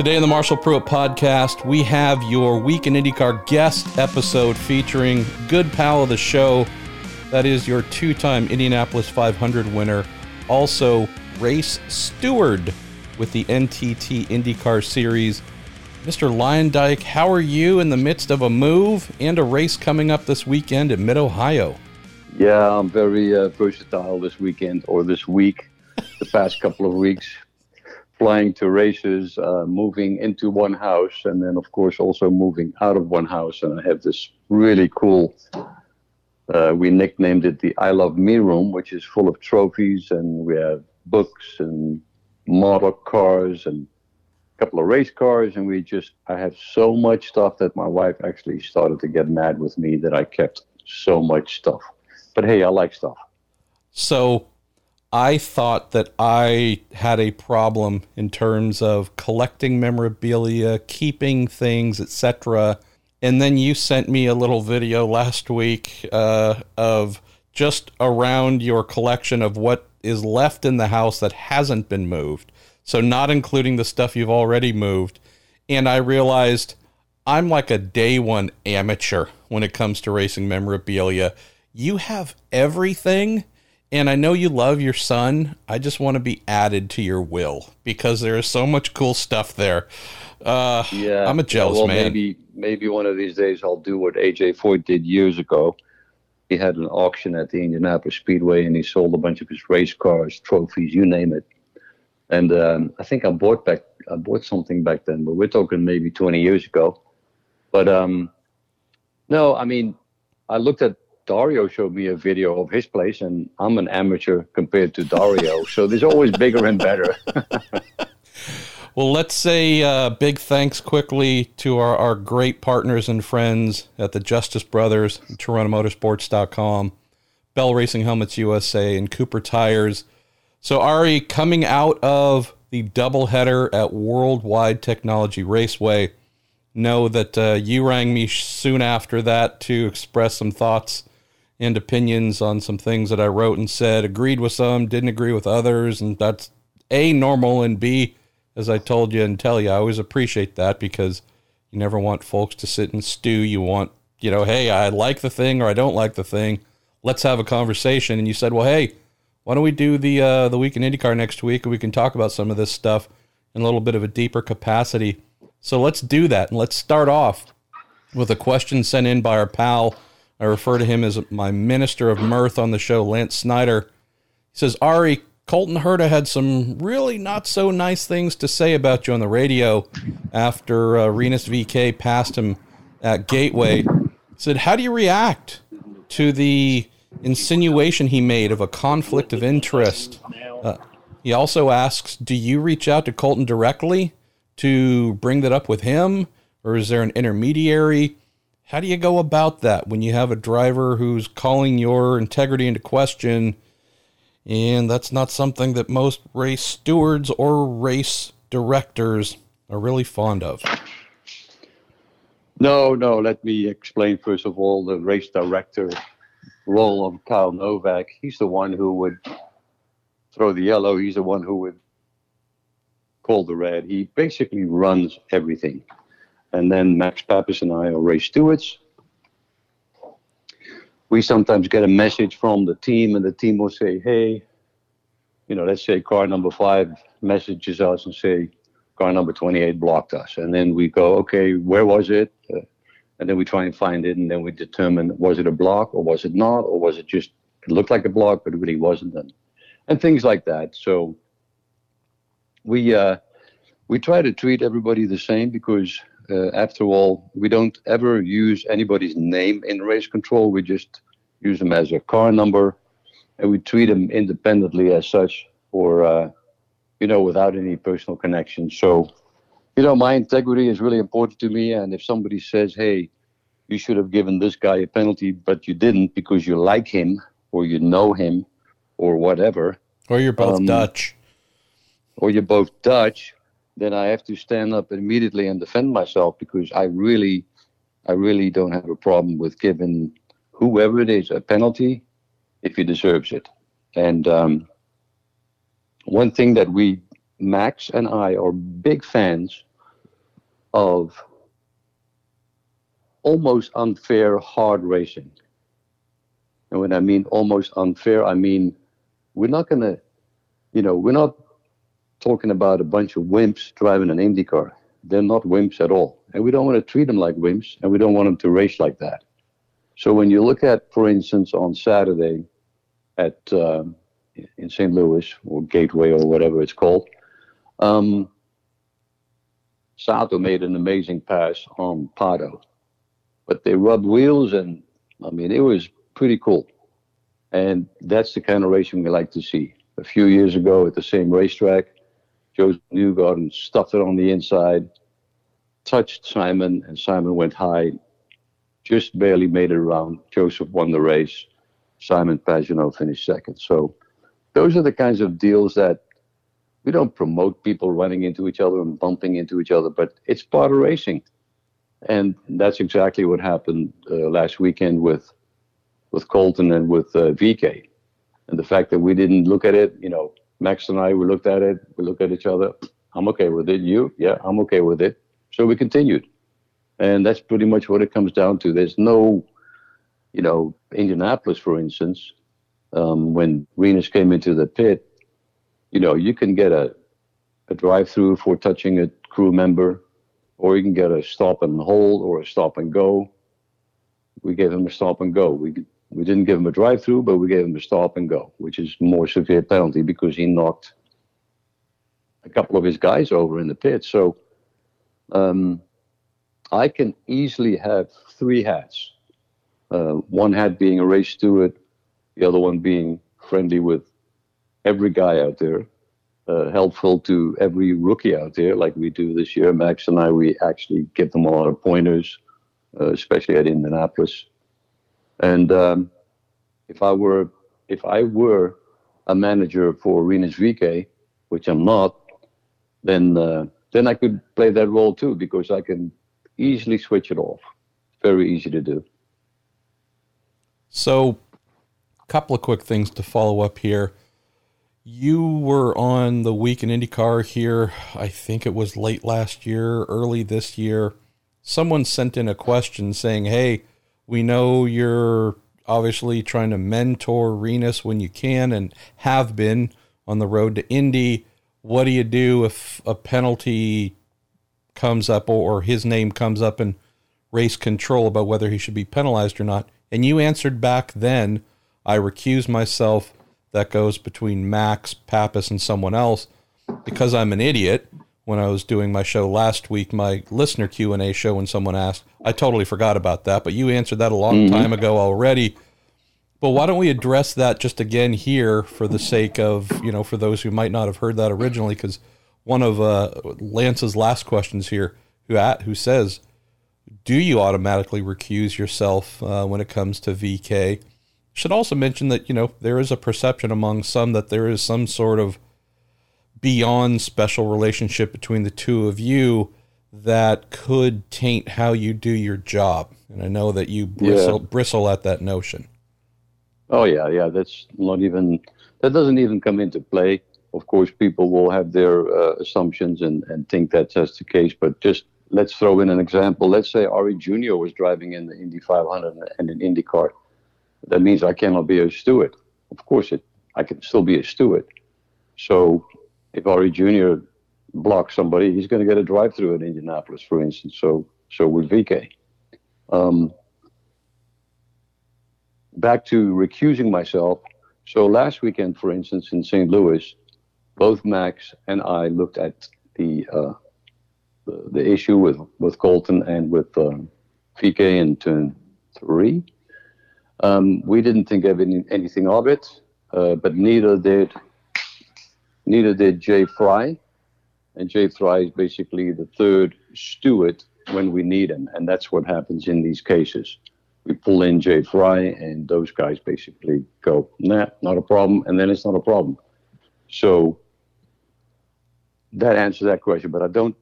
Today in the Marshall Pruett podcast, we have your Week in IndyCar guest episode featuring good pal of the show. That is your two time Indianapolis 500 winner, also race steward with the NTT IndyCar Series. Mr. Luyendyk, how are you in the midst of a move and a race coming up this weekend in Mid Ohio? Yeah, I'm very uh, versatile this weekend or this week, the past couple of weeks flying to races, uh, moving into one house, and then of course also moving out of one house. And I have this really cool. Uh, we nicknamed it the I Love Me room, which is full of trophies, and we have books and model cars and a couple of race cars. And we just, I have so much stuff that my wife actually started to get mad with me that I kept so much stuff. But hey, I like stuff. So I thought that I had a problem in terms of collecting memorabilia, keeping things, etc. And then you sent me a little video last week uh, of just around your collection of what is left in the house that hasn't been moved. So, not including the stuff you've already moved. And I realized I'm like a day one amateur when it comes to racing memorabilia. You have everything and I know you love your son. I just want to be added to your will because there is so much cool stuff there. Uh, yeah, I'm a jealous well, man. Maybe maybe one of these days I'll do what AJ Foyt did years ago. He had an auction at the Indianapolis Speedway and he sold a bunch of his race cars, trophies, you name it. And um, I think I bought back I bought something back then, but we're talking maybe 20 years ago. But um, no, I mean, I looked at Dario showed me a video of his place, and I'm an amateur compared to Dario, so there's always bigger and better. well, let's say uh, big thanks quickly to our, our great partners and friends at the Justice Brothers, TorontoMotorsports.com, Bell Racing Helmets USA, and Cooper Tires. So, Arie, coming out of the doubleheader at Worldwide Technology Raceway, know that uh, you rang me soon after that to express some thoughts and opinions on some things that I wrote and said, agreed with some, didn't agree with others, and that's A, normal, and B, as I told you and tell you, I always appreciate that because you never want folks to sit and stew. You want, you know, hey, I like the thing or I don't like the thing. Let's have a conversation. And you said, well, hey, why don't we do the uh, the week in IndyCar next week and we can talk about some of this stuff in a little bit of a deeper capacity. So let's do that and let's start off with a question sent in by our pal I refer to him as my minister of mirth on the show, Lance Snyder. He says, Arie, Colton Herta had some really not so nice things to say about you on the radio after uh, Rinus VeeKay passed him at Gateway. He said, How do you react to the insinuation he made of a conflict of interest? Uh, he also asks, Do you reach out to Colton directly to bring that up with him? Or is there an intermediary? How do you go about that when you have a driver who's calling your integrity into question? And that's not something that most race stewards or race directors are really fond of. No, no. Let me explain first of all the race director role of Kyle Novak. He's the one who would throw the yellow. He's the one who would call the red. He basically runs everything and then Max Pappas and I are race stewards. We sometimes get a message from the team, and the team will say, "Hey, you know, let's say car number five messages us and say car number 28 blocked us," and then we go, "Okay, where was it?" Uh, and then we try and find it, and then we determine was it a block or was it not, or was it just it looked like a block but it really wasn't, and and things like that. So we uh, we try to treat everybody the same because uh, after all, we don't ever use anybody's name in race control. We just use them as a car number, and we treat them independently as such, or uh, you know, without any personal connection. So, you know, my integrity is really important to me. And if somebody says, "Hey, you should have given this guy a penalty, but you didn't because you like him or you know him or whatever," or you're both um, Dutch, or you're both Dutch, then I have to stand up immediately and defend myself because I really, I really don't have a problem with giving whoever it is a penalty if he deserves it. And um, one thing that we, Max and I, are big fans of almost unfair hard racing. And when I mean almost unfair, I mean we're not going to, you know, we're not talking about a bunch of wimps driving an Indy car. They're not wimps at all. And we don't want to treat them like wimps, and we don't want them to race like that. So when you look at, for instance, on Saturday at um, in St. Louis or Gateway or whatever it's called, um, Sato made an amazing pass on Pato, but they rubbed wheels, and I mean it was pretty cool. And that's the kind of racing we like to see. A few years ago at the same racetrack, Josef Newgarden stuffed it on the inside, touched Simon, and Simon went high, just barely made it around. Josef won the race. Simon Pagenaud finished second. So those are the kinds of deals that we don't promote people running into each other and bumping into each other, but it's part of racing. And that's exactly what happened uh, last weekend with with Colton and with uh, VeeKay. And the fact that we didn't look at it, you know, Max and I, we looked at it, we looked at each other. I'm okay with it. You? Yeah, I'm okay with it. So we continued. And that's pretty much what it comes down to. There's no, you know, Indianapolis, for instance, um, when Rinus came into the pit, you know, you can get a, a drive through for touching a crew member, or you can get a stop and hold or a stop and go. We gave him a stop and go. We we didn't give him a drive through, but we gave him a stop and go, which is more severe penalty because he knocked a couple of his guys over in the pit. So um, I can easily have three hats. Uh, one hat being a race steward, the other one being friendly with every guy out there, uh, helpful to every rookie out there, like we do this year. Max and I, we actually give them a lot of pointers, uh, especially at Indianapolis. And um, if I were if I were a manager for Rinus VeeKay, which I'm not, then uh, then I could play that role too because I can easily switch it off. Very easy to do. So, a couple of quick things to follow up here. You were on the week in IndyCar here. I think it was late last year, early this year. Someone sent in a question saying, "Hey, we know you're obviously trying to mentor Rinus when you can and have been on the road to Indy. What do you do if a penalty comes up or his name comes up in race control about whether he should be penalized or not? And you answered back then, I recuse myself. That goes between Max, Pappas, and someone else because I'm an idiot when I was doing my show last week, my listener Q and A show, when someone asked, I totally forgot about that, but you answered that a long mm-hmm. time ago already. But why don't we address that just again here for the sake of you know for those who might not have heard that originally? Because one of uh, Lance's last questions here, who at, who says, "Do you automatically recuse yourself uh, when it comes to VeeKay?" Should also mention that you know there is a perception among some that there is some sort of beyond special relationship between the two of you that could taint how you do your job. And I know that you bristle, yeah. bristle at that notion. Oh yeah, yeah. That's not even that doesn't even come into play. Of course, people will have their uh, assumptions and, and think that's just the case. But just let's throw in an example. Let's say Arie Junior was driving in the Indy 500 and an Indy car. That means I cannot be a steward. Of course, it I can still be a steward. So if Arie Jr. blocks somebody, he's going to get a drive through in Indianapolis, for instance. So, so with VeeKay. Um, back to recusing myself. So last weekend, for instance, in St. Louis, both Max and I looked at the uh, the, the, issue with with Colton and with um, VeeKay in turn three. Um, we didn't think of any, anything of it, uh, but neither did neither did Jay Frye. And Jay Frye is basically the third steward when we need him. And that's what happens in these cases. We pull in Jay Frye, and those guys basically go, nah, not a problem. And then it's not a problem. So that answers that question. But I don't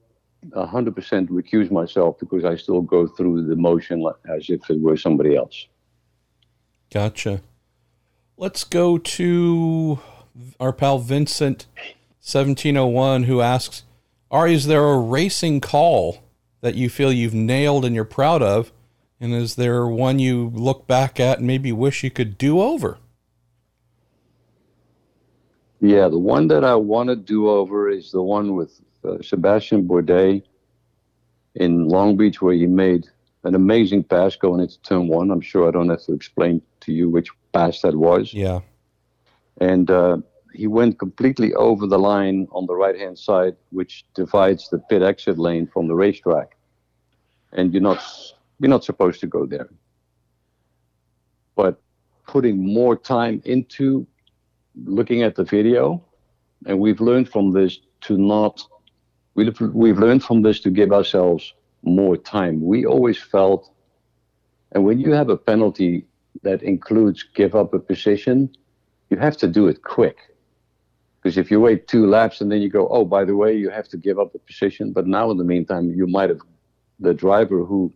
100% recuse myself because I still go through the motion as if it were somebody else. Gotcha. Let's go to our pal Vincent 1701 who asks, Arie, is there a racing call that you feel you've nailed and you're proud of? And is there one you look back at and maybe wish you could do over? Yeah, the one that I want to do over is the one with uh, Sebastian Bourdais in Long Beach, where he made an amazing pass going into turn one. I'm sure I don't have to explain to you which pass that was. Yeah. And uh, he went completely over the line on the right hand side, which divides the pit exit lane from the racetrack. And you're not you're not supposed to go there. But putting more time into looking at the video, and we've learned from this to not we've, we've learned from this to give ourselves more time. We always felt, and when you have a penalty that includes give up a position, you have to do it quick. Because if you wait two laps and then you go, oh, by the way, you have to give up a position. But now, in the meantime, you might have the driver who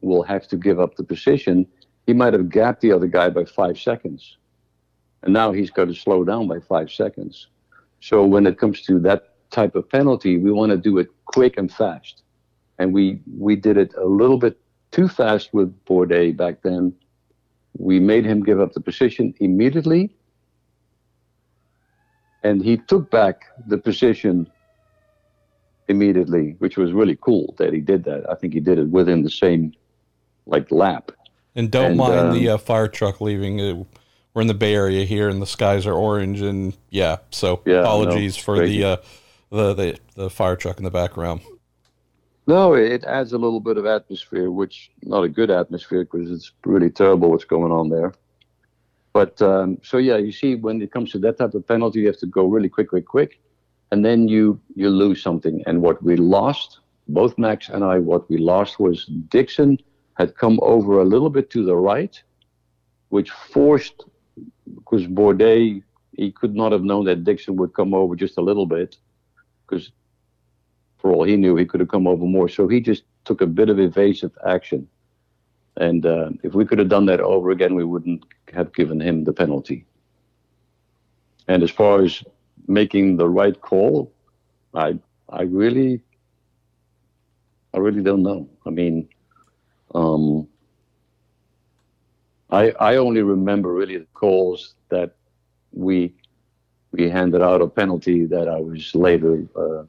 will have to give up the position, he might have gapped the other guy by five seconds. And now he's got to slow down by five seconds. So when it comes to that type of penalty, we want to do it quick and fast. And we, we did it a little bit too fast with Bourdais back then. We made him give up the position immediately. And he took back the position immediately, which was really cool that he did that. I think he did it within the same like lap. And don't and, mind um, the uh, fire truck leaving. Uh, we're in the Bay Area here, and the skies are orange, and yeah. So yeah, apologies no, for the, uh, the the the fire truck in the background. No, it adds a little bit of atmosphere, which not a good atmosphere because it's really terrible what's going on there. But um, so yeah, you see, when it comes to that type of penalty, you have to go really quick, quick, quick, and then you you lose something. And what we lost, both Max and I, what we lost was Dixon had come over a little bit to the right, which forced because Bourdais he could not have known that Dixon would come over just a little bit, because for all he knew, he could have come over more. So he just took a bit of evasive action. And uh, if we could have done that over again, we wouldn't have given him the penalty. And as far as making the right call, I I really I really don't know. I mean, um, I I only remember really the calls that we we handed out a penalty that I was later uh,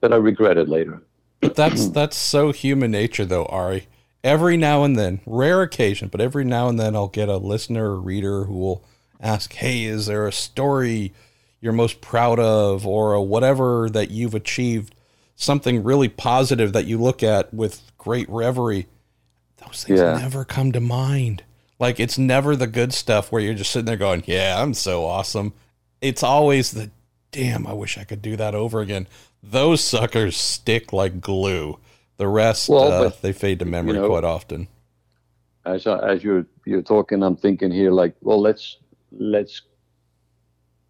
that I regretted later. That's that's so human nature, though, Arie. Every now and then, rare occasion, but every now and then, I'll get a listener or reader who will ask, "Hey, is there a story you're most proud of, or a whatever that you've achieved?" Something really positive that you look at with great reverie those things yeah. never come to mind. Like it's never the good stuff where you're just sitting there going, "Yeah, I'm so awesome." It's always the damn, I wish I could do that over again. Those suckers stick like glue. The rest, well, uh, they fade to memory you know, quite often. As as you're you're talking, I'm thinking here like, well, let's let's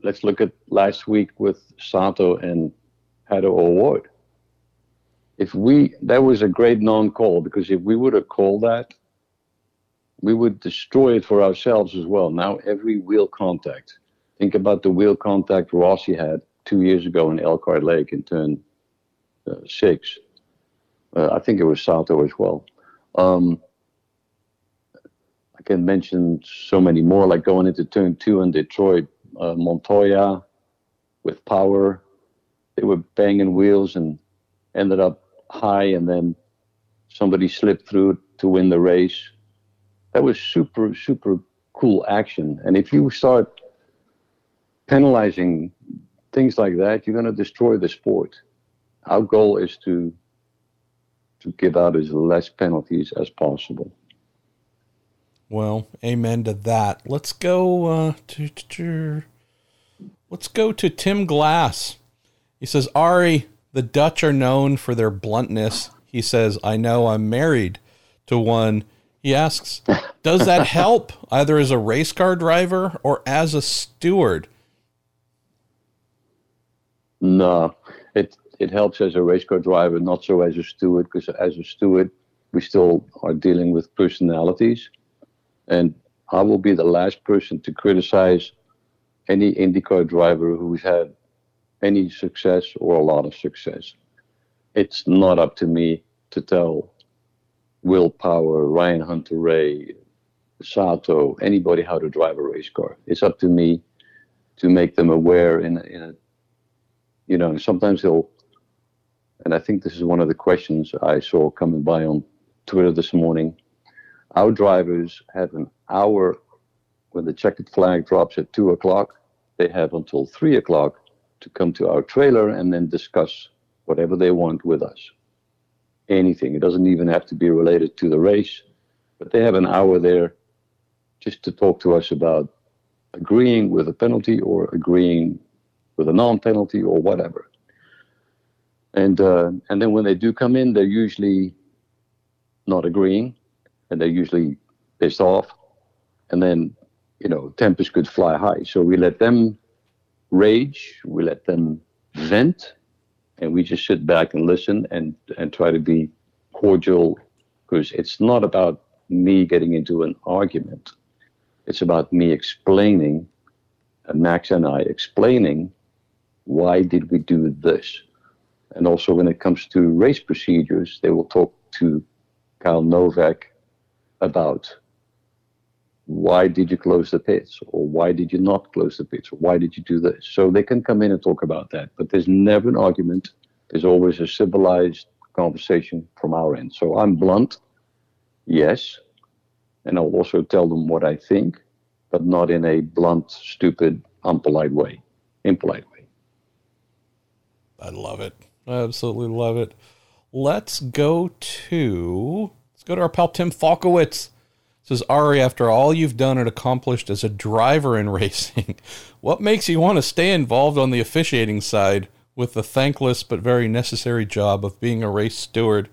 let's look at last week with Sato and Pato O'Ward if we that was a great non-call because if we would have called that, we would destroy it for ourselves as well. Now every wheel contact. Think about the wheel contact Rossi had two years ago in Elkhart Lake in turn uh, six. Uh, I think it was Sato as well. Um, I can mention so many more, like going into turn two in Detroit, uh, Montoya with Power. They were banging wheels and ended up high and then somebody slipped through to win the race. That was super, super cool action. And if you start penalizing things like that, you're going to destroy the sport. Our goal is to to give out as less penalties as possible. Well, amen to that. Let's go uh, to, to, let's go to Tim Glass. He says, Arie, the Dutch are known for their bluntness. He says, I know I'm married to one. He asks, Does that help either as a race car driver or as a steward? No, it, it helps as a race car driver, not so as a steward, because as a steward, we still are dealing with personalities. And I will be the last person to criticize any IndyCar driver who's had any success or a lot of success. it's not up to me to tell Will Power, Ryan Hunter-Reay, Sato, anybody how to drive a race car. It's up to me to make them aware in in a you know, sometimes they'll, and I think this is one of the questions I saw coming by on Twitter this morning. Our drivers have an hour when the checkered flag drops at two o'clock. They have until three o'clock to come to our trailer and then discuss whatever they want with us. Anything. It doesn't even have to be related to the race, but they have an hour there just to talk to us about agreeing with a penalty or agreeing with a non-penalty or whatever. And uh, and then when they do come in, they're usually not agreeing, and they're usually pissed off, and then you know tempers could fly high. So we let them rage, we let them vent, and we just sit back and listen and and try to be cordial because it's not about me getting into an argument. It's about me explaining, uh, Max and I explaining why did we do this? And also when it comes to race procedures, they will talk to Kyle Novak about why did you close the pits or why did you not close the pits or why did you do this? So they can come in and talk about that but there's never an argument. There's always a civilized conversation from our end. So i'm blunt yes and i'll also tell them what i think but not in a blunt stupid unpolite way impolite I love it. I absolutely love it. Let's go to let's go to our pal Tim Falkowitz. Says Arie, after all you've done and accomplished as a driver in racing, what makes you want to stay involved on the officiating side with the thankless but very necessary job of being a race steward?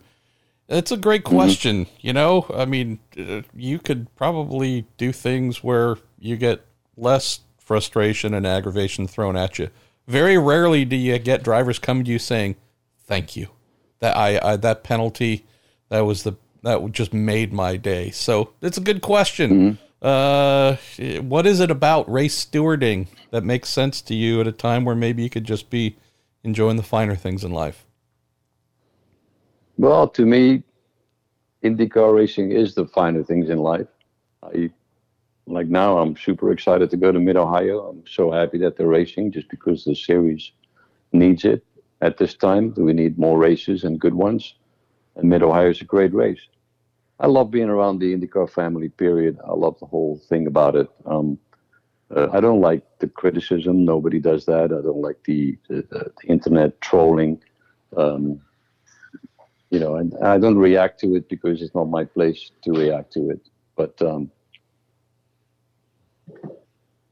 It's a great mm-hmm. question. Mm-hmm. You know, I mean, uh, you could probably do things where you get less frustration and aggravation thrown at you very rarely do you get drivers come to you saying, "Thank you." That I, I that penalty that was the that just made my day. So it's a good question. Mm-hmm. Uh, what is it about race stewarding that makes sense to you at a time where maybe you could just be enjoying the finer things in life? Well, to me, IndyCar racing is the finer things in life. I like now I'm super excited to go to Mid Ohio. I'm so happy that they're racing just because the series needs it at this time. We need more races and good ones. And Mid Ohio is a great race. I love being around the IndyCar family, period. I love the whole thing about it. Um, uh, I don't like the criticism. Nobody does that. I don't like the, the, the internet trolling. Um, you know, and I don't react to it because it's not my place to react to it. But um,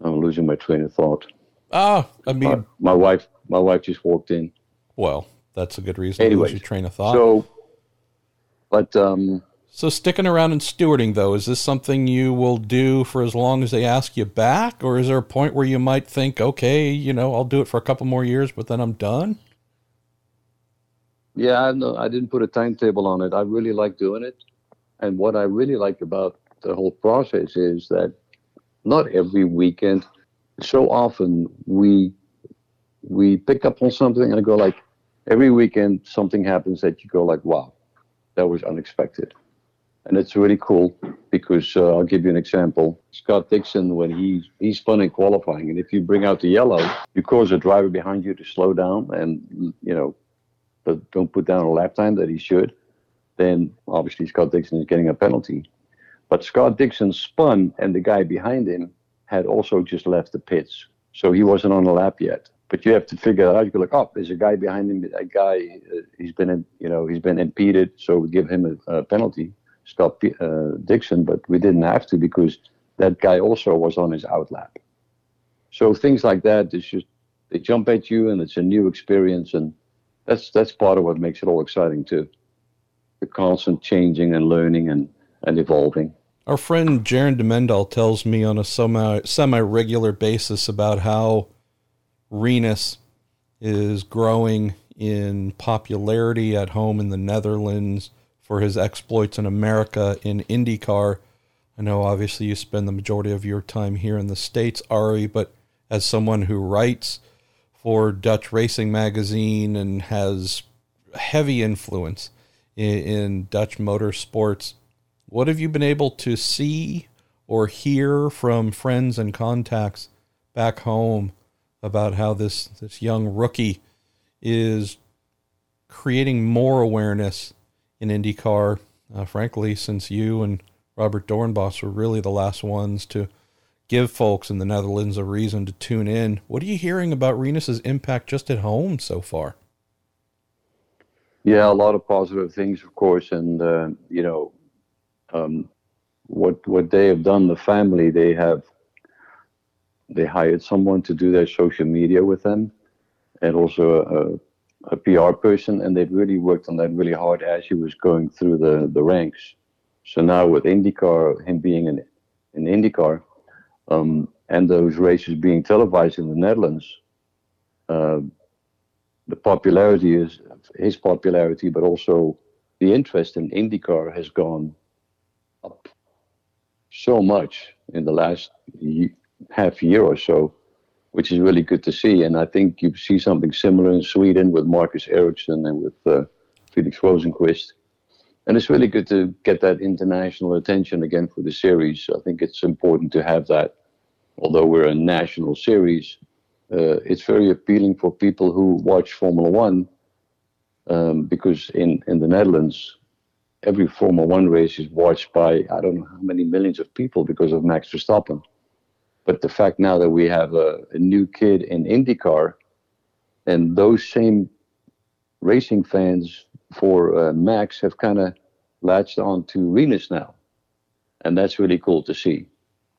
I'm losing my train of thought. Ah, I mean, my, my wife, my wife just walked in. Well, that's a good reason Anyways, to lose your train of thought. So, but um, so sticking around and stewarding though, is this something you will do for as long as they ask you back, or is there a point where you might think, okay, you know, I'll do it for a couple more years, but then I'm done? Yeah, I, know, I didn't put a timetable on it. I really like doing it, and what I really like about the whole process is that not every weekend. So often we we pick up on something and go like every weekend something happens that you go like wow that was unexpected. And it's really cool because uh, I'll give you an example. Scott Dixon when he he's spun in qualifying and if you bring out the yellow you cause a driver behind you to slow down and you know but don't put down a lap time that he should then obviously Scott Dixon is getting a penalty but Scott Dixon spun, and the guy behind him had also just left the pits. So he wasn't on the lap yet. But you have to figure out. You go oh, there's a guy behind him. A guy, uh, he's been, you know, he's been impeded. So we give him a, a penalty, Scott uh, Dixon. But we didn't have to because that guy also was on his out lap. So things like that, it's just they jump at you, and it's a new experience, and that's that's part of what makes it all exciting too. The constant changing and learning and and evolving. Our friend Jaron DeMendel tells me on a semi regular basis about how Rinus is growing in popularity at home in the Netherlands for his exploits in America in IndyCar. I know obviously you spend the majority of your time here in the States, Arie, but as someone who writes for Dutch Racing Magazine and has heavy influence in, in Dutch motorsports. What have you been able to see or hear from friends and contacts back home about how this this young rookie is creating more awareness in IndyCar? Uh, frankly, since you and Robert Doornbos were really the last ones to give folks in the Netherlands a reason to tune in. What are you hearing about Rinus's impact just at home so far? Yeah, a lot of positive things, of course, and uh, you know, um, what what they have done. The family they have they hired someone to do their social media with them, and also a, a PR person, and they've really worked on that really hard as he was going through the the ranks. So now with IndyCar, him being in in IndyCar, um, and those races being televised in the Netherlands, uh, the popularity is his popularity, but also the interest in IndyCar has gone up so much in the last half year or so, which is really good to see. And I think you see something similar in Sweden with Marcus Ericsson and with uh, Felix Rosenqvist. And it's really good to get that international attention again for the series. I think it's important to have that. Although we're a national series, uh, it's very appealing for people who watch Formula One um, because in, in the Netherlands, every Formula One race is watched by I don't know how many millions of people because of Max Verstappen. But the fact now that we have a, a new kid in IndyCar, and those same racing fans for uh, Max have kind of latched on to Rinus now, and that's really cool to see.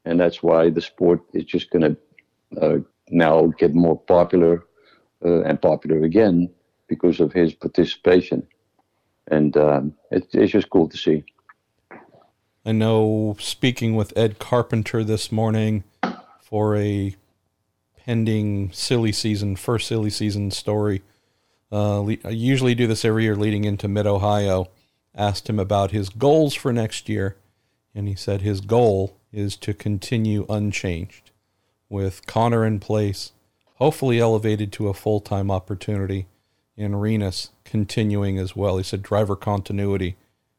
And that's why the sport is just going to uh, now get more popular uh, and popular again because of his participation. And um, it, it's just cool to see. I know speaking with Ed Carpenter this morning for a pending silly season, first silly season story. Uh, I usually do this every year leading into Mid Ohio. Asked him about his goals for next year, and he said his goal is to continue unchanged with Connor in place, hopefully elevated to a full time opportunity, and Rinus continuing as well. He said driver continuity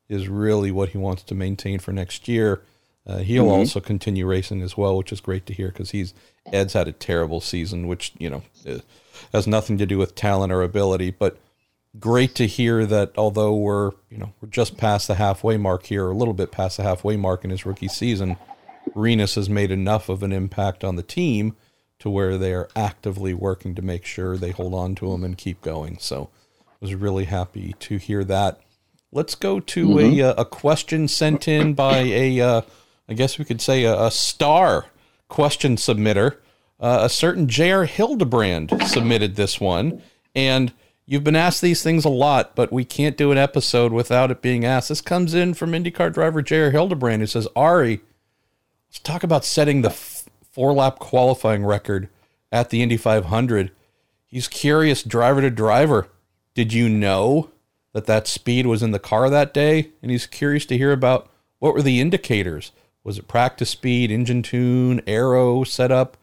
is really what he wants to maintain for next year. Uh, he'll mm-hmm. also continue racing as well, which is great to hear because he's Ed's had a terrible season, which you know uh, has nothing to do with talent or ability, but great to hear that although we're you know we're just past the halfway mark here, a little bit past the halfway mark in his rookie season, Rinus has made enough of an impact on the team to where they are actively working to make sure they hold on to them and keep going. So I was really happy to hear that. Let's go to mm-hmm. a, uh, a question sent in by a, uh, I guess we could say a, a star question submitter. Uh, a certain J.R. Hildebrand submitted this one. And you've been asked these things a lot, but we can't do an episode without it being asked. This comes in from IndyCar driver J.R. Hildebrand, who says, Arie, Let's talk about setting the four lap qualifying record at the Indy 500. He's curious, driver to driver. Did you know that that speed was in the car that day? And he's curious to hear about what were the indicators. Was it practice speed, engine tune, aero setup?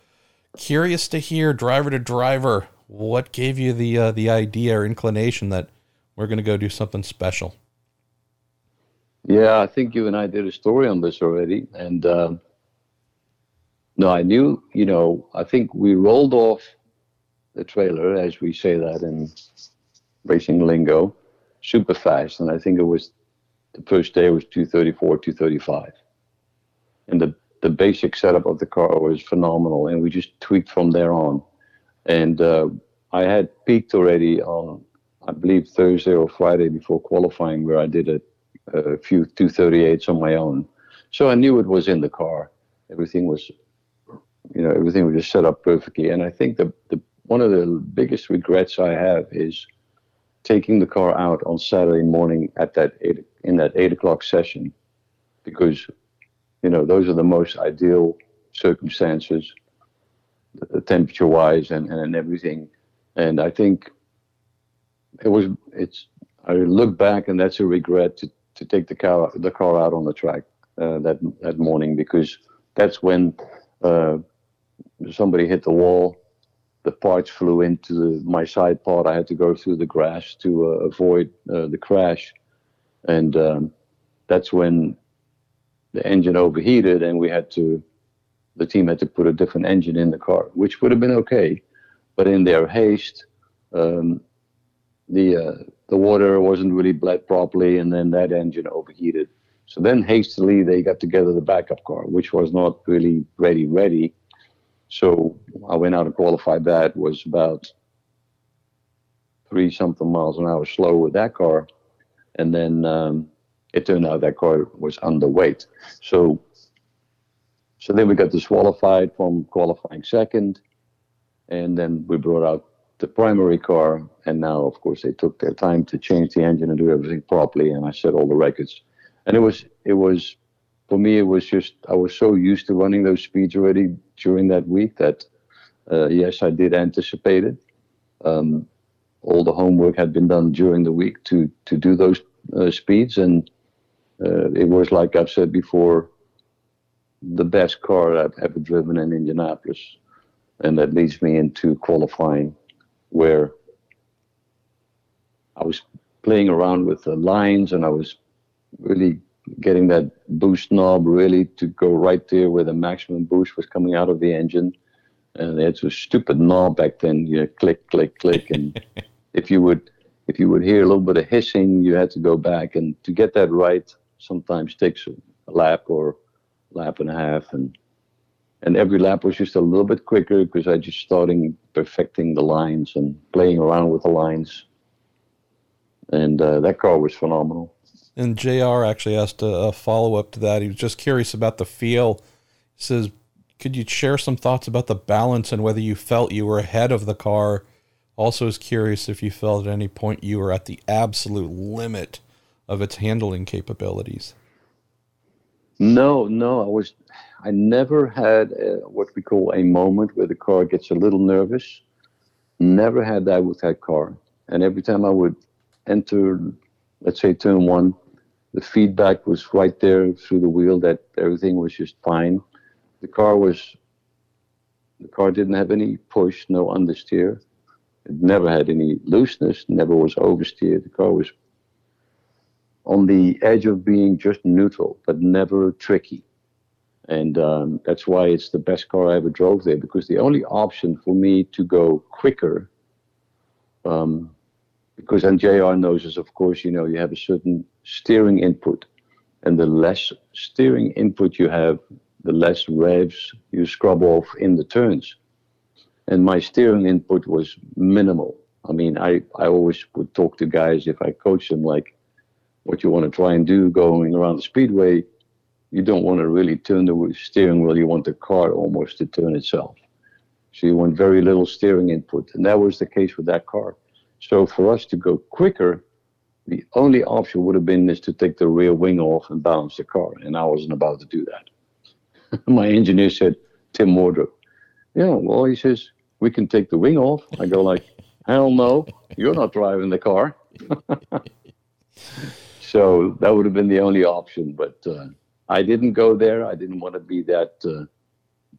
Curious to hear, driver to driver, what gave you the uh, the idea or inclination that we're going to go do something special? Yeah, I think you and I did a story on this already, and um, no, I knew, you know, I think we rolled off the trailer, as we say that in racing lingo, super fast. And I think it was the first day was 234, 235. And the, the basic setup of the car was phenomenal. And we just tweaked from there on. And uh, I had peaked already on, I believe, Thursday or Friday before qualifying, where I did a, a few 238s on my own. So I knew it was in the car. Everything was you know everything was just set up perfectly. And I think the, the one of the biggest regrets I have is taking the car out on Saturday morning at that eight in that eight o'clock session, because you know those are the most ideal circumstances, temperature wise and, and everything. And I think it was it's I look back and that's a regret to, to take the car the car out on the track uh, that that morning because that's when uh, somebody hit the wall the parts flew into the, my side pod. I had to go through the grass to uh, avoid uh, the crash, and um, that's when the engine overheated, and we had to. The team had to put a different engine in the car, which would have been okay, but in their haste, um, the uh, the water wasn't really bled properly, and then that engine overheated. So then hastily they got together the backup car, which was not really ready ready. So I went out and qualified that. Was about three something miles an hour slower with that car, and then um, it turned out that car was underweight. So so then we got disqualified from qualifying second, and then we brought out the primary car, and now, of course, they took their time to change the engine and do everything properly, and I set all the records. And it was, it was, for me, it was just I was so used to running those speeds already during that week that, uh, yes, I did anticipate it. Um, all the homework had been done during the week to to do those uh, speeds, and uh, it was like I've said before, the best car I've ever driven in Indianapolis, and that leads me into qualifying where I was playing around with the lines and I was really getting that boost knob really to go right there where the maximum boost was coming out of the engine. And it's a stupid knob back then. You know, click, click, click, and if you would if you would hear a little bit of hissing, you had to go back and to get that right. Sometimes takes a lap or lap and a half, and and every lap was just a little bit quicker because I just starting perfecting the lines and playing around with the lines. And uh, that car was phenomenal. And JR actually asked a, a follow up to that. He was just curious about the feel. He says, Could you share some thoughts about the balance and whether you felt you were ahead of the car? Also, is curious if you felt at any point you were at the absolute limit of its handling capabilities. No, no, I was I never had a, what we call a moment where the car gets a little nervous. Never had that with that car. And every time I would enter, let's say turn one, the feedback was right there through the wheel that everything was just fine. The car was, the car didn't have any push, no understeer. It never had any looseness, never was oversteer. The car was on the edge of being just neutral, but never tricky. And um, that's why it's the best car I ever drove there because the only option for me to go quicker, um, because and JR knows this, of course, you know, you have a certain steering input. And the less steering input you have, the less revs you scrub off in the turns. And my steering input was minimal. I mean, I, I always would talk to guys if I coach them, like, what you want to try and do going around the speedway you don't want to really turn the steering wheel. You want the car almost to turn itself. So you want very little steering input. And that was the case with that car. So for us to go quicker, the only option would have been is to take the rear wing off and balance the car. And I wasn't about to do that. My engineer said, Tim Wardrop, yeah, well, he says, we can take the wing off. I go like, hell no, you're not driving the car. so that would have been the only option. But uh, I didn't go there. I didn't want to be that uh,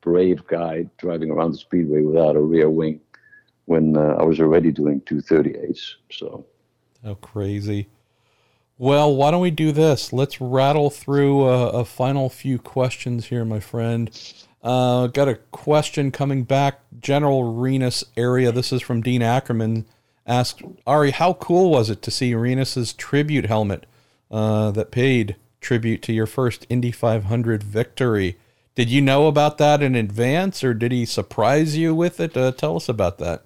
brave guy driving around the speedway without a rear wing when uh, I was already doing 238s. So, how crazy. Well, why don't we do this? Let's rattle through a, a final few questions here, my friend. Uh, got a question coming back, General Rinus area. This is from Dean Ackerman. Asked Arie, how cool was it to see Rinus's tribute helmet uh, that paid tribute to your first Indy 500 victory. Did you know about that in advance, or did he surprise you with it? Uh, tell us about that.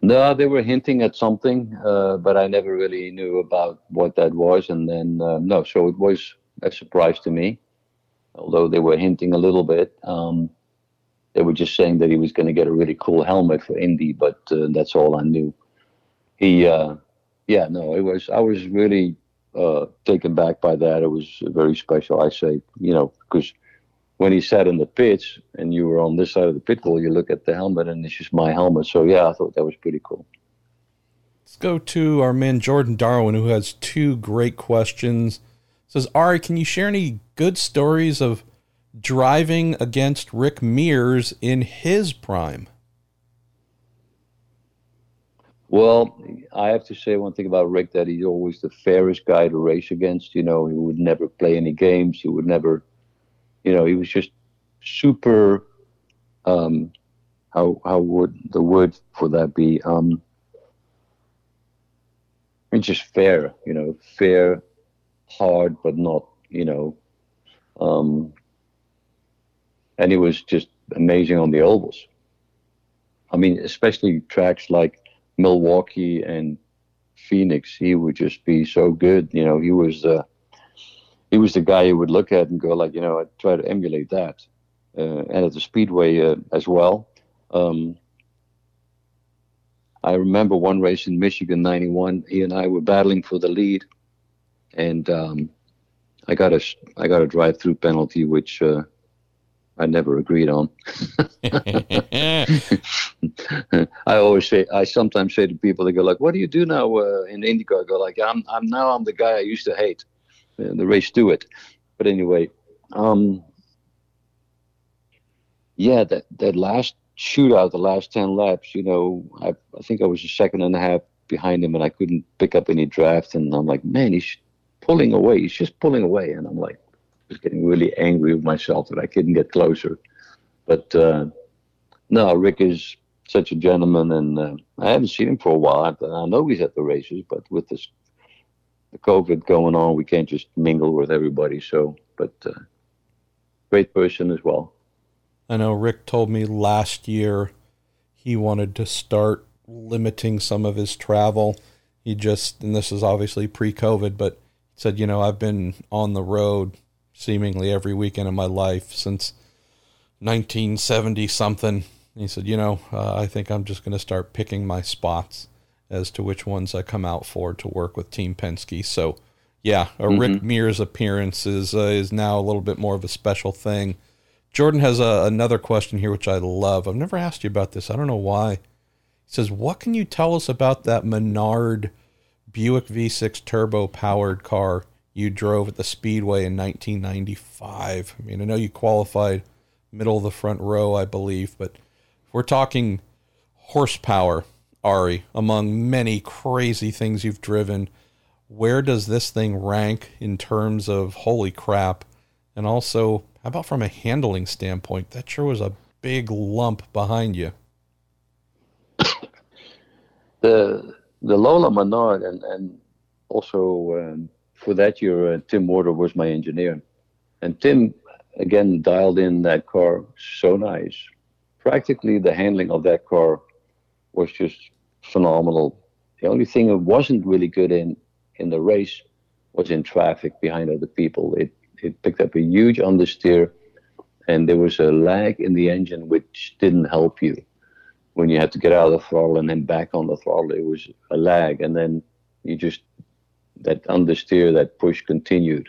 No, they were hinting at something, uh, but I never really knew about what that was. And then, uh, no, so it was a surprise to me, although they were hinting a little bit. Um, they were just saying that he was going to get a really cool helmet for Indy, but uh, that's all I knew. He, uh, yeah, no, it was, I was really uh, taken back by that. It was very special. I say, you know, because when he sat in the pits and you were on this side of the pit wall, you look at the helmet and it's just my helmet. So yeah, I thought that was pretty cool. Let's go to our man Jordan Darwin, who has two great questions. says Arie, can you share any good stories of driving against Rick Mears in his prime? Well, I have to say one thing about Rick that he's always the fairest guy to race against. You know, he would never play any games. He would never, you know, he was just super. Um, how how would the word for that be? Um, it's just fair, you know, fair, hard, but not, you know. Um, and he was just amazing on the ovals. I mean, especially tracks like Milwaukee and Phoenix, he would just be so good. You know, he was the he was the guy you would look at and go like, you know, I try to emulate that. Uh, and at the Speedway uh, as well. Um, I remember one race in Michigan '91. He and I were battling for the lead, and um, I got a I got a drive-through penalty, which uh, I never agreed on. I always say, I sometimes say to people, they go like, "What do you do now uh, in IndyCar?" I go like, "I'm, I'm now I'm the guy I used to hate, the race steward." But anyway, um, yeah, that that last shootout, the last ten laps, you know, I, I think I was a second and a half behind him, and I couldn't pick up any draft, and I'm like, man, he's pulling away. He's just pulling away, and I'm like, I was getting really angry with myself that I couldn't get closer. But uh, no, Rick is such a gentleman, and uh, I haven't seen him for a while. I, I know he's at the races, but with this the COVID going on, we can't just mingle with everybody. So, but uh, great person as well. I know Rick told me last year he wanted to start limiting some of his travel. He just, and this is obviously pre COVID, but said, you know, I've been on the road seemingly every weekend of my life since 1970 something. He said, you know, uh, I think I'm just going to start picking my spots as to which ones I come out for to work with Team Penske. So, yeah, a mm-hmm. Rick Mears appearance is uh, is now a little bit more of a special thing. Jordan has a, another question here, which I love. I've never asked you about this. I don't know why. He says, "What can you tell us about that Menard Buick V6 turbo powered car you drove at the Speedway in 1995. I mean, I know you qualified middle of the front row, I believe, but if we're talking horsepower, Arie, among many crazy things you've driven, where does this thing rank in terms of holy crap? And also, how about from a handling standpoint? That sure was a big lump behind you. The the Lola Menard and and also um, for that year, uh, Tim Wardrop was my engineer. And Tim, again, dialed in that car so nice. Practically, the handling of that car was just phenomenal. The only thing it wasn't really good in in the race was in traffic behind other people. It it picked up a huge understeer, and there was a lag in the engine which didn't help you. When you had to get out of the throttle and then back on the throttle, it was a lag, and then you just that understeer, that push continued.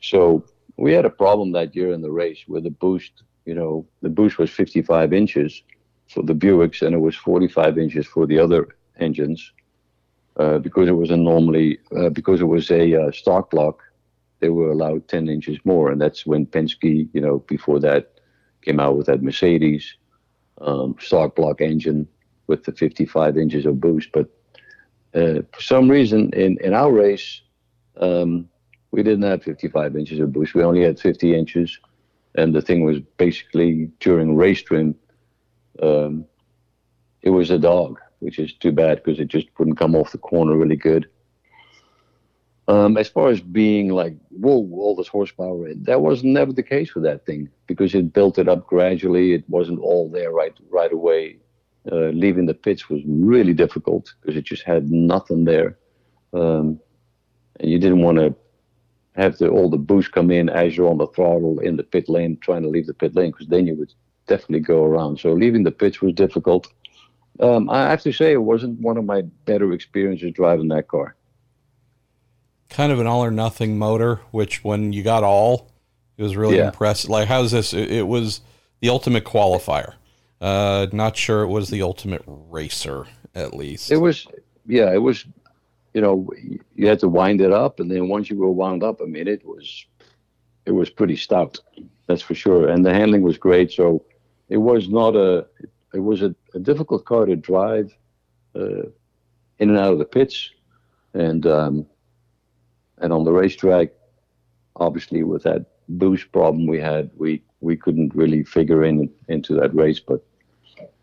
So we had a problem that year in the race where the boost, you know, the boost was 55 inches for the Buicks and it was 45 inches for the other engines. Uh, because it was a normally, uh, because it was a uh, stock block, they were allowed 10 inches more. And that's when Penske, you know, before that came out with that Mercedes um, stock block engine with the 55 inches of boost. But uh, for some reason, in, in our race, um, we didn't have 55 inches of boost. We only had 50 inches. And the thing was basically during race trim, um, it was a dog, which is too bad because it just wouldn't come off the corner really good. Um, as far as being like, whoa, all this horsepower, that was never the case with that thing because it built it up gradually. It wasn't all there right right away uh, leaving the pits was really difficult because it just had nothing there. Um, and you didn't want to have the, all the boost come in as you're on the throttle in the pit lane trying to leave the pit lane because then you would definitely go around. So leaving the pitch was difficult. Um, I have to say, it wasn't one of my better experiences driving that car. Kind of an all or nothing motor, which when you got all, it was really yeah. impressive. Like, how's this? It, it was the ultimate qualifier. Uh, not sure it was the ultimate racer, at least. It was, yeah, it was. You know, you had to wind it up, and then once you were wound up, I mean, it was, it was pretty stout, that's for sure. And the handling was great, so it was not a, it was a, a difficult car to drive. Uh, in and out of the pits, and um, and on the racetrack, obviously with that boost problem we had, we we couldn't really figure in into that race. But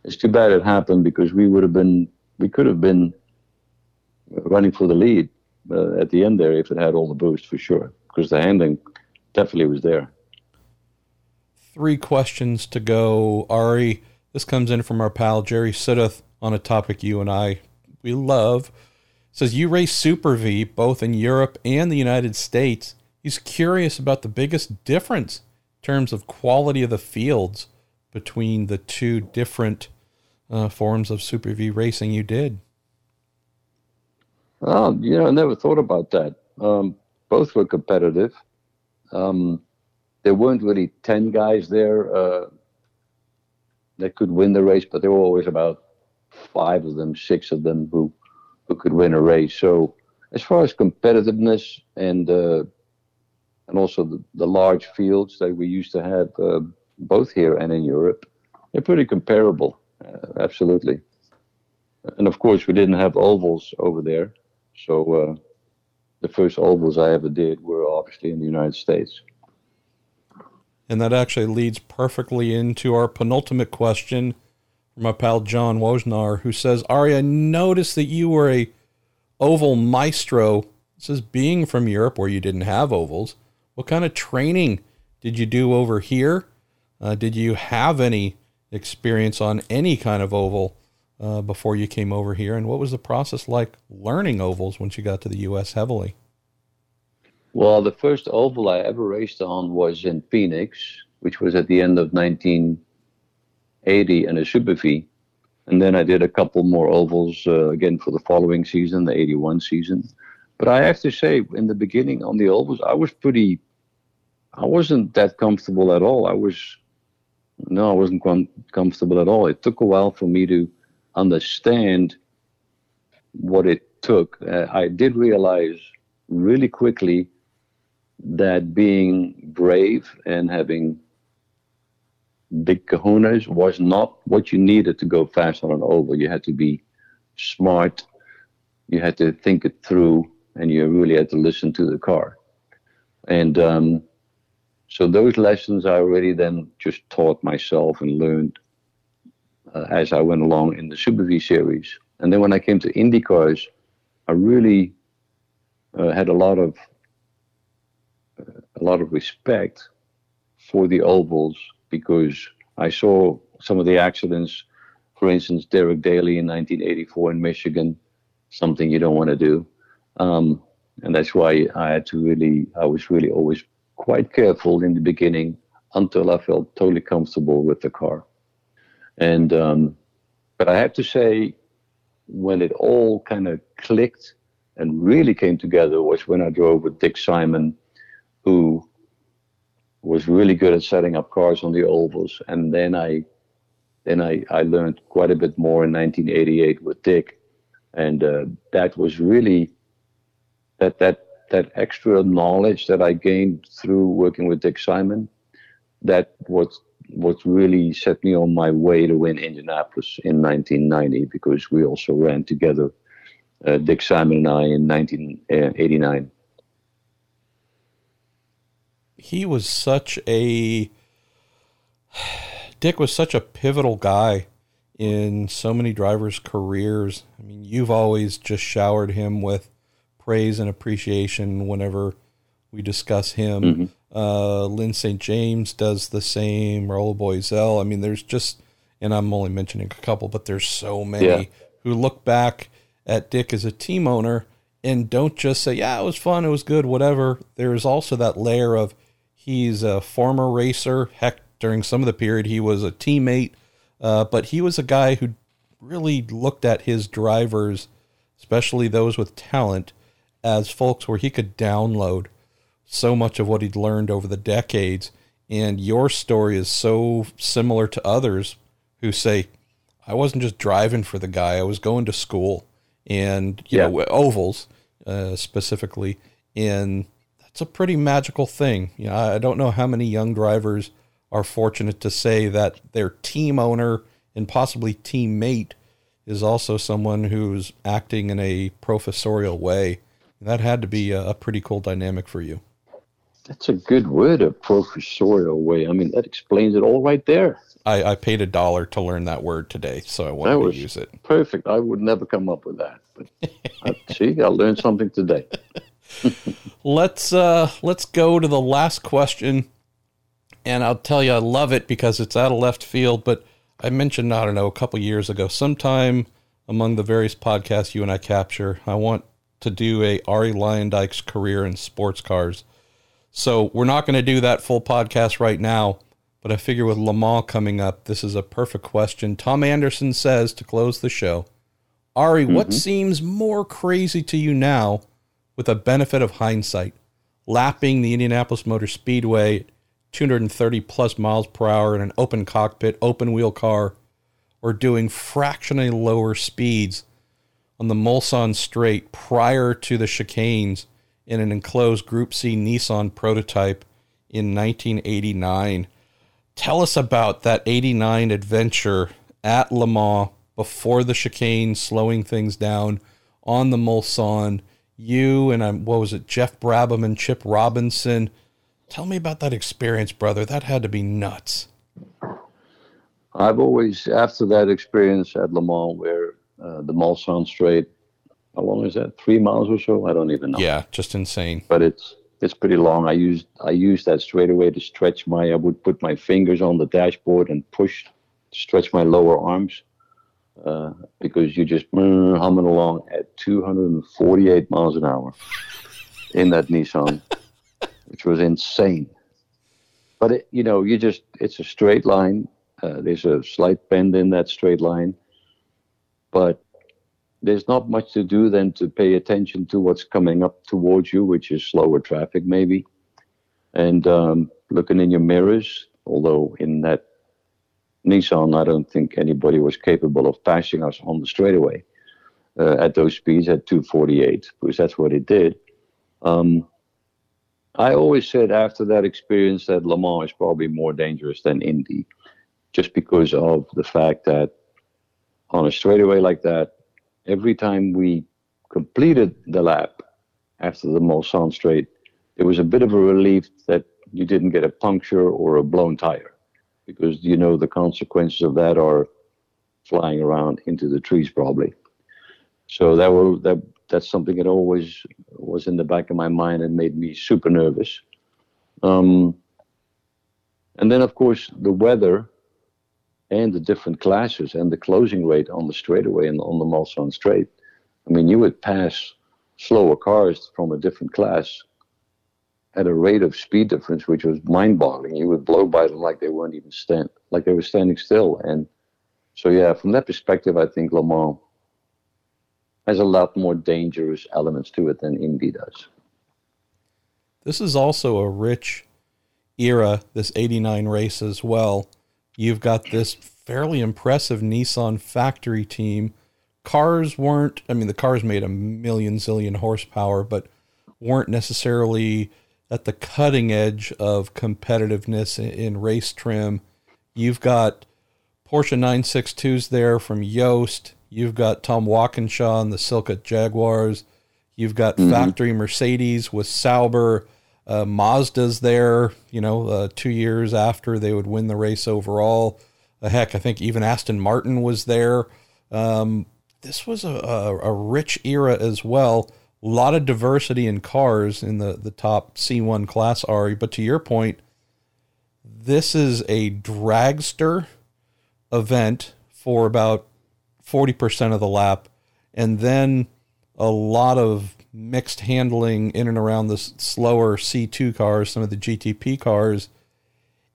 it's too bad it happened because we would have been we could have been running for the lead uh, at the end there if it had all the boost for sure because the handling definitely was there. Three questions to go, Arie. This comes in from our pal Jerry Siddeth on a topic you and I we love. It says you race Super V both in Europe and the United States. He's curious about the biggest difference in terms of quality of the fields between the two different uh, forms of Super V racing you did. Oh, you know, I never thought about that. Um, both were competitive. Um, there weren't really 10 guys there uh, that could win the race, but there were always about five of them, six of them who, who could win a race. So, as far as competitiveness and uh, and also the, the large fields that we used to have uh, both here and in Europe, they're pretty comparable. Uh, absolutely. And of course, we didn't have ovals over there. So uh, the first ovals I ever did were obviously in the United States. And that actually leads perfectly into our penultimate question from my pal John Wojnar, who says, Arie, I noticed that you were a oval maestro. This is being from Europe where you didn't have ovals. What kind of training did you do over here? Uh, did you have any experience on any kind of oval uh, before you came over here? And what was the process like learning ovals once you got to the U.S. heavily? Well, the first oval I ever raced on was in Phoenix, which was at the end of 1980 in a Super V. And then I did a couple more ovals uh, again for the following season, the 81 season. But I have to say, in the beginning on the ovals, I was pretty, I wasn't that comfortable at all. I was, no, I wasn't com- comfortable at all. It took a while for me to understand what it took. Uh, I did realize really quickly that being brave and having big kahunas was not what you needed to go fast on an oval. You had to be smart, you had to think it through, and you really had to listen to the car. And um, so those lessons I already then just taught myself and learned uh, as I went along in the Super V series. And then when I came to IndyCars, I really uh, had a lot of a lot of respect for the ovals because I saw some of the accidents. For instance, Derek Daly in 1984 in Michigan, something you don't want to do, um, and that's why I had to really. I was really always quite careful in the beginning until I felt totally comfortable with the car. And um, but I have to say, when it all kind of clicked and really came together was when I drove with Dick Simon, who was really good at setting up cars on the ovals. And then I then I, I learned quite a bit more in 1988 with Dick, and uh, that was really that that that extra knowledge that I gained through working with Dick Simon. That was what really set me on my way to win Indianapolis in 1990 because we also ran together, uh, Dick Simon and I, in 1989. He was such a. Dick was such a pivotal guy in so many drivers' careers. I mean, you've always just showered him with praise and appreciation whenever we discuss him. Mm-hmm. Uh, Lyn St. James does the same. Raul Boesel. I mean, there's just, and I'm only mentioning a couple, but there's so many yeah. who look back at Dick as a team owner and don't just say, yeah, it was fun, it was good, whatever. There's also that layer of he's a former racer. Heck, during some of the period, he was a teammate, uh, but he was a guy who really looked at his drivers, especially those with talent, as folks where he could download so much of what he'd learned over the decades. And your story is so similar to others who say, I wasn't just driving for the guy, I was going to school and, you yeah. know, ovals uh, specifically. And that's a pretty magical thing. You know, I don't know how many young drivers are fortunate to say that their team owner and possibly teammate is also someone who's acting in a professorial way. That had to be a, a pretty cool dynamic for you. That's a good word, a professorial way. I mean, that explains it all right there. I, I paid a dollar to learn that word today, so I wanted to use it. Perfect. I would never come up with that. But I, see, I learned something today. Let's uh, let's go to the last question, and I'll tell you, I love it because it's out of left field. But I mentioned, I don't know, a couple years ago, sometime among the various podcasts you and I capture, I want to do a Arie Luyendyk's career in sports cars. So we're not going to do that full podcast right now, but I figure with Le Mans coming up, this is a perfect question. Tom Anderson says to close the show, Arie, mm-hmm. what seems more crazy to you now with a benefit of hindsight? Lapping the Indianapolis Motor Speedway 230 plus miles per hour in an open cockpit, open wheel car, or doing fractionally lower speeds on the Mulsanne Straight prior to the chicanes in an enclosed Group C Nissan prototype in 1989. Tell us about that 89 adventure at Le Mans before the chicane, slowing things down on the Mulsanne. You and um, what was it, Jeff Brabham and Chip Robinson. Tell me about that experience, brother. That had to be nuts. I've always, after that experience at Le Mans, where uh, the Mulsanne Straight how long is that? Three miles or so? I don't even know. Yeah, just insane. But it's it's pretty long. I used I used that straightaway to stretch my. I would put my fingers on the dashboard and push, stretch my lower arms, uh, because you're just mm, humming along at 248 miles an hour in that Nissan, which was insane. But it, you know, you just it's a straight line. Uh, there's a slight bend in that straight line, but there's not much to do than to pay attention to what's coming up towards you, which is slower traffic, maybe, and um, looking in your mirrors. Although in that Nissan, I don't think anybody was capable of passing us on the straightaway uh, at those speeds at 248, because that's what it did. Um, I always said after that experience that Le Mans is probably more dangerous than Indy, just because of the fact that on a straightaway like that, every time we completed the lap after the Mulsanne straight, it was a bit of a relief that you didn't get a puncture or a blown tire because you know the consequences of that are flying around into the trees probably. So that will that that's something that always was in the back of my mind and made me super nervous. Um, and then of course the weather and the different classes and the closing rate on the straightaway and on the Mulsanne straight. I mean, you would pass slower cars from a different class at a rate of speed difference which was mind-boggling. You would blow by them like they weren't even stand, like they were standing still. And so, yeah, from that perspective, I think Le Mans has a lot more dangerous elements to it than Indy does. This is also a rich era, this 89 race as well. You've got this fairly impressive Nissan factory team. Cars weren't, I mean, the cars made a million zillion horsepower, but weren't necessarily at the cutting edge of competitiveness in, race trim. You've got Porsche 962s there from Joest. You've got Tom Walkinshaw and the Silk Jaguars. You've got mm-hmm. factory Mercedes with Sauber. Uh, Mazda's there, you know, uh, two years after they would win the race overall. Uh, heck, I think even Aston Martin was there. Um, this was a, a, a, rich era as well. A lot of diversity in cars in the, the top C1 class, Arie. But to your point, this is a dragster event for about 40% of the lap. And then a lot of mixed handling in and around the slower C2 cars, some of the GTP cars.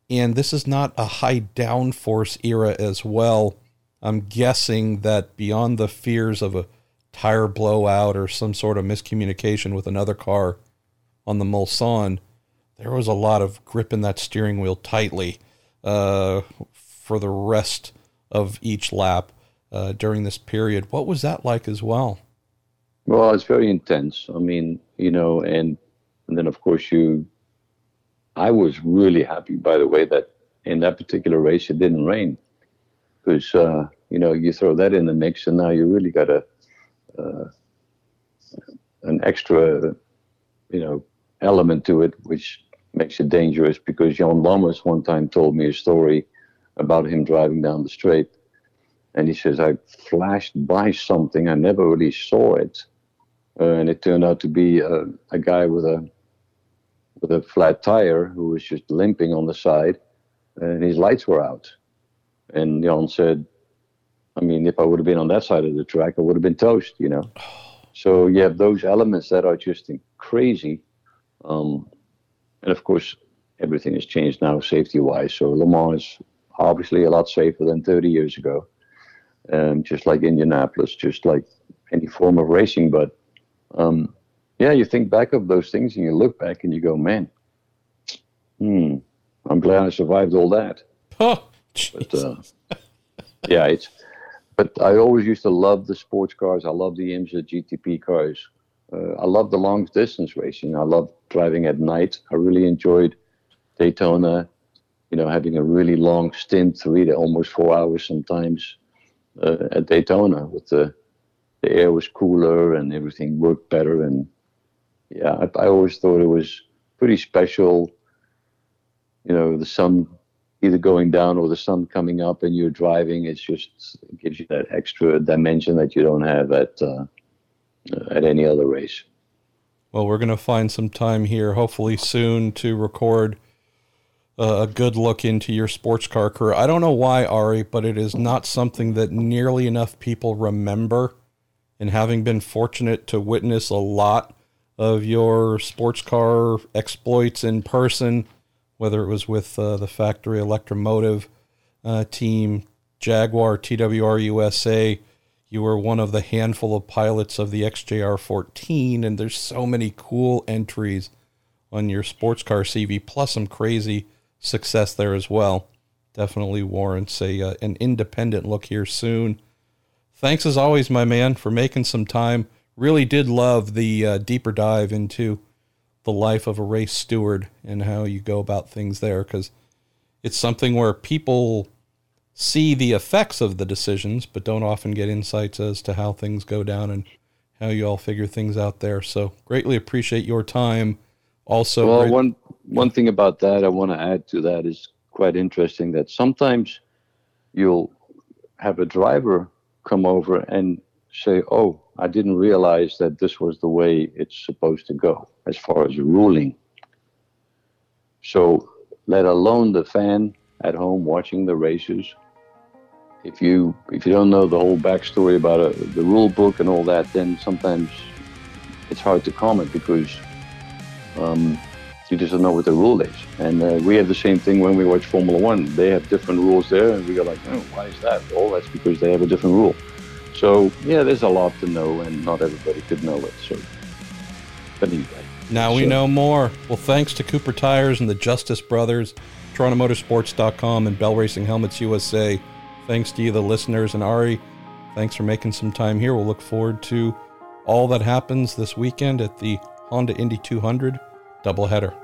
And this is not a high downforce era as well. I'm guessing that beyond the fears of a tire blowout or some sort of miscommunication with another car on the Mulsanne, there was a lot of gripping that steering wheel tightly uh, for the rest of each lap uh, during this period. What was that like as well? Well, it's very intense. I mean, you know, and and then of course you. I was really happy, by the way, that in that particular race it didn't rain, because uh, you know you throw that in the mix, and now you really got a uh, an extra, you know, element to it, which makes it dangerous. Because Jan Lammers one time told me a story about him driving down the straight, and he says I flashed by something, I never really saw it, uh, and it turned out to be a, a guy with a with a flat tire who was just limping on the side, and his lights were out. And Jan said, I mean, if I would have been on that side of the track, I would have been toast, you know. So you have those elements that are just crazy. Um, and of course, everything has changed now safety wise. So Le Mans is obviously a lot safer than 30 years ago. Um, just like Indianapolis, just like any form of racing. But um, yeah, you think back of those things and you look back and you go, man, hmm, I'm glad I survived all that. Oh, but, uh, yeah, it's. But I always used to love the sports cars. I love the IMSA GTP cars. Uh, I love the long distance racing. I love driving at night. I really enjoyed Daytona. You know, having a really long stint, three to almost four hours sometimes uh, at Daytona. With the the air was cooler and everything worked better. And yeah, I, I always thought it was pretty special. You know, the sun either going down or the sun coming up and you're driving. It's just it gives you that extra dimension that you don't have at uh, at any other race. Well, we're going to find some time here, hopefully soon, to record a good look into your sports car career. I don't know why, Arie, but it is not something that nearly enough people remember. And having been fortunate to witness a lot of your sports car exploits in person, whether it was with uh, the factory Electramotive uh, team, Jaguar, TWR USA. You were one of the handful of pilots of the XJR 14, and there's so many cool entries on your sports car CV, plus some crazy success there as well. Definitely warrants a uh, an independent look here soon. Thanks as always, my man, for making some time. Really did love the uh, deeper dive into the life of a race steward and how you go about things there because it's something where people see the effects of the decisions but don't often get insights as to how things go down and how you all figure things out there. So greatly appreciate your time. Also well great- one one thing about that i want to add to that is quite interesting that sometimes you'll have a driver come over and say oh I didn't realize that this was the way it's supposed to go as far as ruling. So, let alone the fan at home watching the races. If you if you don't know the whole backstory about a, uh, the rule book and all that, then sometimes it's hard to comment because um, you just don't know what the rule is. And uh, we have the same thing when we watch Formula One. They have different rules there, and we go like, oh, why is that? Well, that's because they have a different rule. So yeah, there's a lot to know, and not everybody could know it. So, but anyway. Now we know more. Well, thanks to Cooper Tires and the Justice Brothers, TorontoMotorsports.com, and Bell Racing Helmets USA. Thanks to you, the listeners, and Arie. Thanks for making some time here. We'll look forward to all that happens this weekend at the Honda Indy 200 doubleheader.